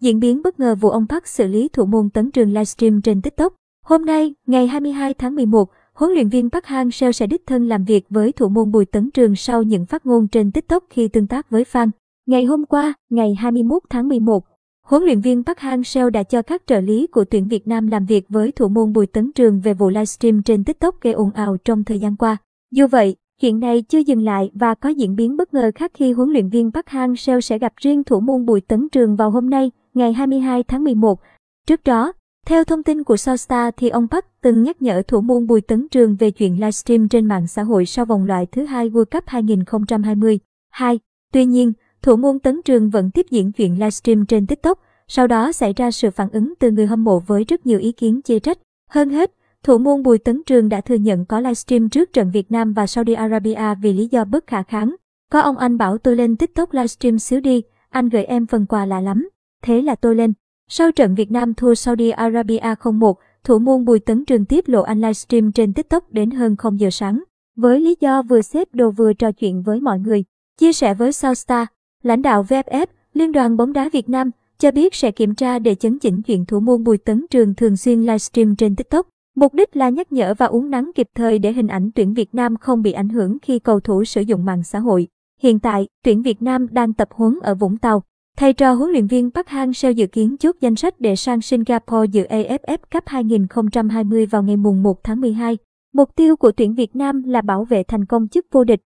Diễn biến bất ngờ vụ ông Park xử lý thủ môn tấn trường livestream trên TikTok. Hôm nay, ngày 22 tháng 11, huấn luyện viên Park Hang-seo sẽ đích thân làm việc với thủ môn Bùi Tấn Trường sau những phát ngôn trên TikTok khi tương tác với fan. Ngày hôm qua, ngày 21 tháng 11, huấn luyện viên Park Hang-seo đã cho các trợ lý của tuyển Việt Nam làm việc với thủ môn Bùi Tấn Trường về vụ livestream trên TikTok gây ồn ào trong thời gian qua. Dù vậy, chuyện này chưa dừng lại và có diễn biến bất ngờ khác khi huấn luyện viên Park Hang-seo sẽ gặp riêng thủ môn Bùi Tấn Trường vào hôm nay, ngày 22 tháng 11. Trước đó, theo thông tin của Southstar thì ông Park từng nhắc nhở thủ môn Bùi Tấn Trường về chuyện livestream trên mạng xã hội sau vòng loại thứ hai World Cup 2020. 2. Tuy nhiên, thủ môn Tấn Trường vẫn tiếp diễn chuyện livestream trên TikTok, sau đó xảy ra sự phản ứng từ người hâm mộ với rất nhiều ý kiến chê trách. Hơn hết, thủ môn Bùi Tấn Trường đã thừa nhận có livestream trước trận Việt Nam và Saudi Arabia vì lý do bất khả kháng. Có ông anh bảo tôi lên TikTok livestream xíu đi, anh gửi em phần quà lạ lắm. Thế là tôi lên. Sau trận Việt Nam thua Saudi Arabia 0-1, thủ môn Bùi Tấn Trường tiếp lộ anh livestream trên TikTok đến hơn 0 giờ sáng. Với lý do vừa xếp đồ vừa trò chuyện với mọi người. Chia sẻ với Southstar, lãnh đạo VFF, Liên đoàn bóng đá Việt Nam, cho biết sẽ kiểm tra để chấn chỉnh chuyện thủ môn Bùi Tấn Trường thường xuyên livestream trên TikTok. Mục đích là nhắc nhở và uống nắng kịp thời để hình ảnh tuyển Việt Nam không bị ảnh hưởng khi cầu thủ sử dụng mạng xã hội. Hiện tại, tuyển Việt Nam đang tập huấn ở Vũng Tàu. Thầy trò huấn luyện viên Park Hang-seo dự kiến chốt danh sách để sang Singapore dự AFF Cup 2020 vào ngày mùng 1 tháng 12. Mục tiêu của tuyển Việt Nam là bảo vệ thành công chức vô địch.